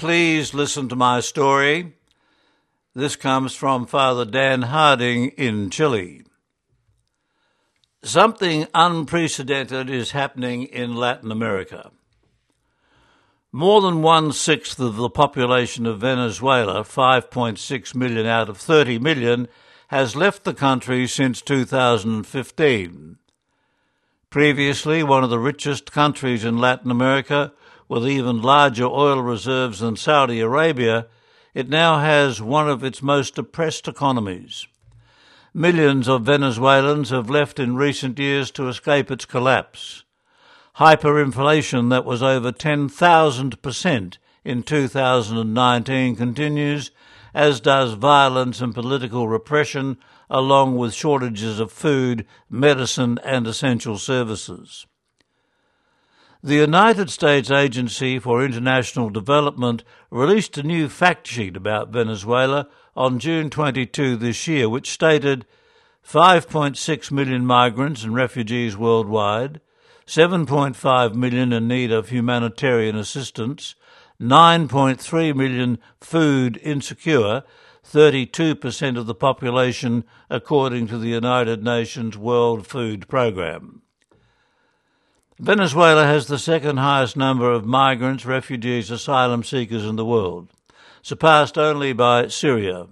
Please listen to my story. This comes from Father Dan Harding in Chile. Something unprecedented is happening in Latin America. More than one sixth of the population of Venezuela, 5.6 million out of 30 million, has left the country since 2015. Previously, one of the richest countries in Latin America, with even larger oil reserves than Saudi Arabia, it now has one of its most oppressed economies. Millions of Venezuelans have left in recent years to escape its collapse. Hyperinflation that was over 10,000% in 2019 continues, as does violence and political repression, along with shortages of food, medicine, and essential services. The United States Agency for International Development released a new fact sheet about Venezuela on June 22 this year, which stated 5.6 million migrants and refugees worldwide, 7.5 million in need of humanitarian assistance, 9.3 million food insecure, 32% of the population according to the United Nations World Food Programme. Venezuela has the second highest number of migrants, refugees, asylum seekers in the world, surpassed only by Syria.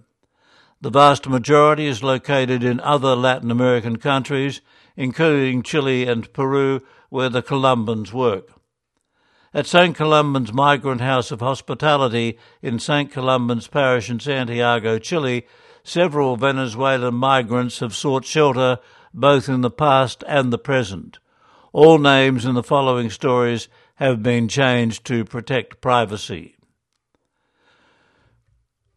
The vast majority is located in other Latin American countries, including Chile and Peru, where the Columbans work. At St. Columban's Migrant House of Hospitality in St. Columban's Parish in Santiago, Chile, several Venezuelan migrants have sought shelter both in the past and the present. All names in the following stories have been changed to protect privacy.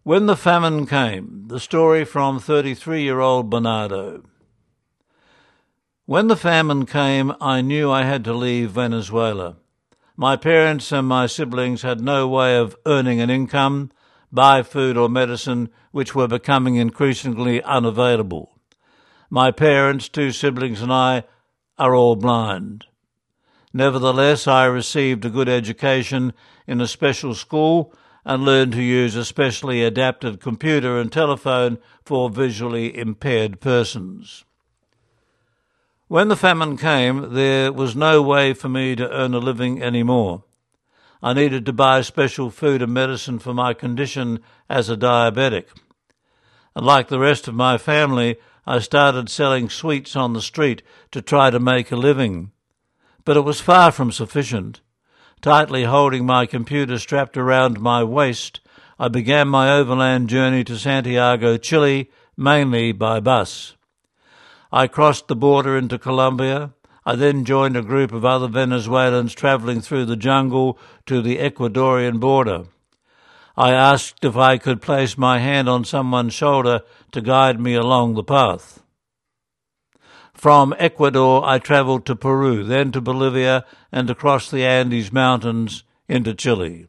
When the famine came, the story from 33 year old Bernardo. When the famine came, I knew I had to leave Venezuela. My parents and my siblings had no way of earning an income, buy food or medicine, which were becoming increasingly unavailable. My parents, two siblings, and I are all blind. Nevertheless, I received a good education in a special school and learned to use a specially adapted computer and telephone for visually impaired persons. When the famine came, there was no way for me to earn a living any more. I needed to buy special food and medicine for my condition as a diabetic. And like the rest of my family, I started selling sweets on the street to try to make a living. But it was far from sufficient. Tightly holding my computer strapped around my waist, I began my overland journey to Santiago, Chile, mainly by bus. I crossed the border into Colombia. I then joined a group of other Venezuelans traveling through the jungle to the Ecuadorian border. I asked if I could place my hand on someone's shoulder to guide me along the path. From Ecuador, I traveled to Peru, then to Bolivia, and across the Andes Mountains into Chile.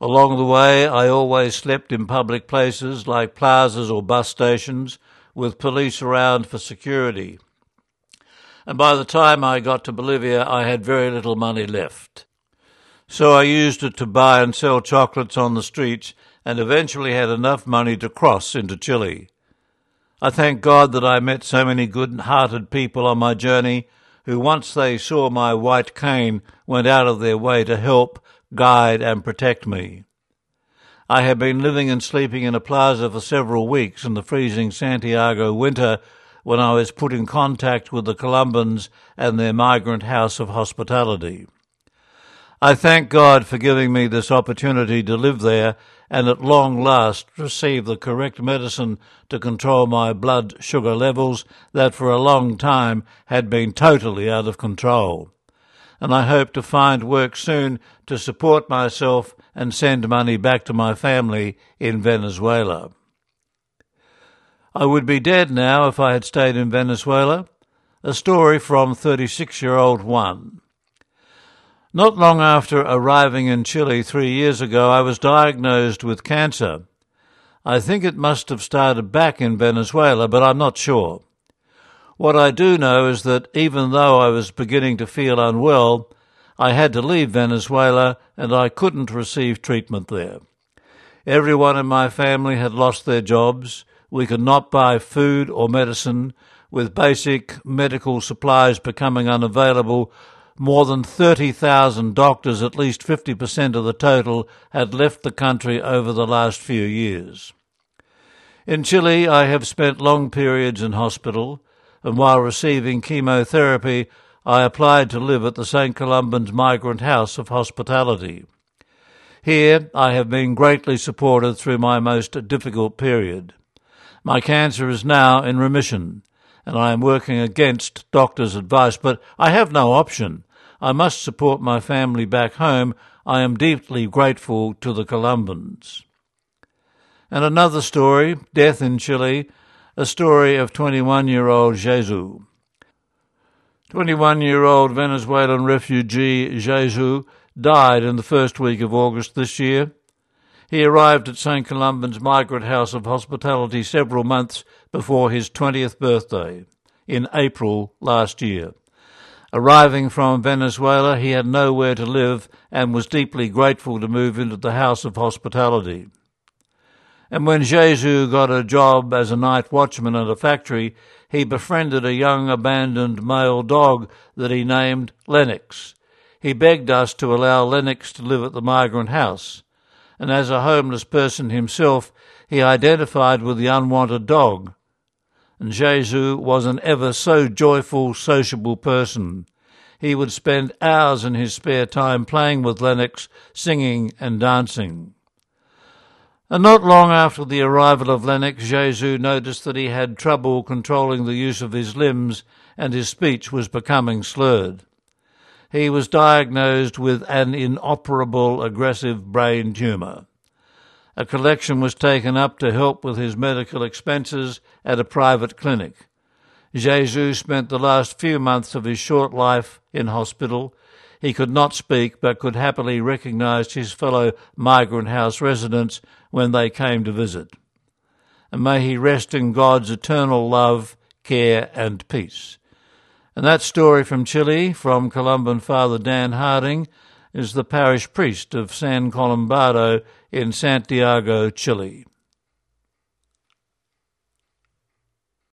Along the way, I always slept in public places like plazas or bus stations with police around for security. And by the time I got to Bolivia, I had very little money left. So I used it to buy and sell chocolates on the streets and eventually had enough money to cross into Chile. I thank God that I met so many good hearted people on my journey who, once they saw my white cane, went out of their way to help, guide, and protect me. I had been living and sleeping in a plaza for several weeks in the freezing Santiago winter when I was put in contact with the Columbans and their migrant house of hospitality. I thank God for giving me this opportunity to live there and at long last receive the correct medicine to control my blood sugar levels that for a long time had been totally out of control. And I hope to find work soon to support myself and send money back to my family in Venezuela. I would be dead now if I had stayed in Venezuela. A story from 36 year old Juan. Not long after arriving in Chile three years ago, I was diagnosed with cancer. I think it must have started back in Venezuela, but I'm not sure. What I do know is that even though I was beginning to feel unwell, I had to leave Venezuela and I couldn't receive treatment there. Everyone in my family had lost their jobs. We could not buy food or medicine. With basic medical supplies becoming unavailable, more than 30,000 doctors, at least 50% of the total, had left the country over the last few years. In Chile, I have spent long periods in hospital, and while receiving chemotherapy, I applied to live at the St. Columban's Migrant House of Hospitality. Here, I have been greatly supported through my most difficult period. My cancer is now in remission, and I am working against doctors' advice, but I have no option. I must support my family back home. I am deeply grateful to the Columbans. And another story, Death in Chile, a story of 21 year old Jesus. 21 year old Venezuelan refugee Jesus died in the first week of August this year. He arrived at St. Columban's Migrant House of Hospitality several months before his 20th birthday, in April last year. Arriving from Venezuela, he had nowhere to live and was deeply grateful to move into the House of Hospitality. And when Jesus got a job as a night watchman at a factory, he befriended a young abandoned male dog that he named Lennox. He begged us to allow Lennox to live at the migrant house, and as a homeless person himself, he identified with the unwanted dog. And Jesus was an ever so joyful, sociable person. He would spend hours in his spare time playing with Lennox, singing and dancing. And not long after the arrival of Lennox, Jesus noticed that he had trouble controlling the use of his limbs and his speech was becoming slurred. He was diagnosed with an inoperable aggressive brain tumour. A collection was taken up to help with his medical expenses at a private clinic. Jesus spent the last few months of his short life in hospital. He could not speak, but could happily recognize his fellow migrant house residents when they came to visit. And may he rest in God's eternal love, care, and peace. And that story from Chile, from Columban Father Dan Harding, is the parish priest of San Columbano in Santiago, Chile.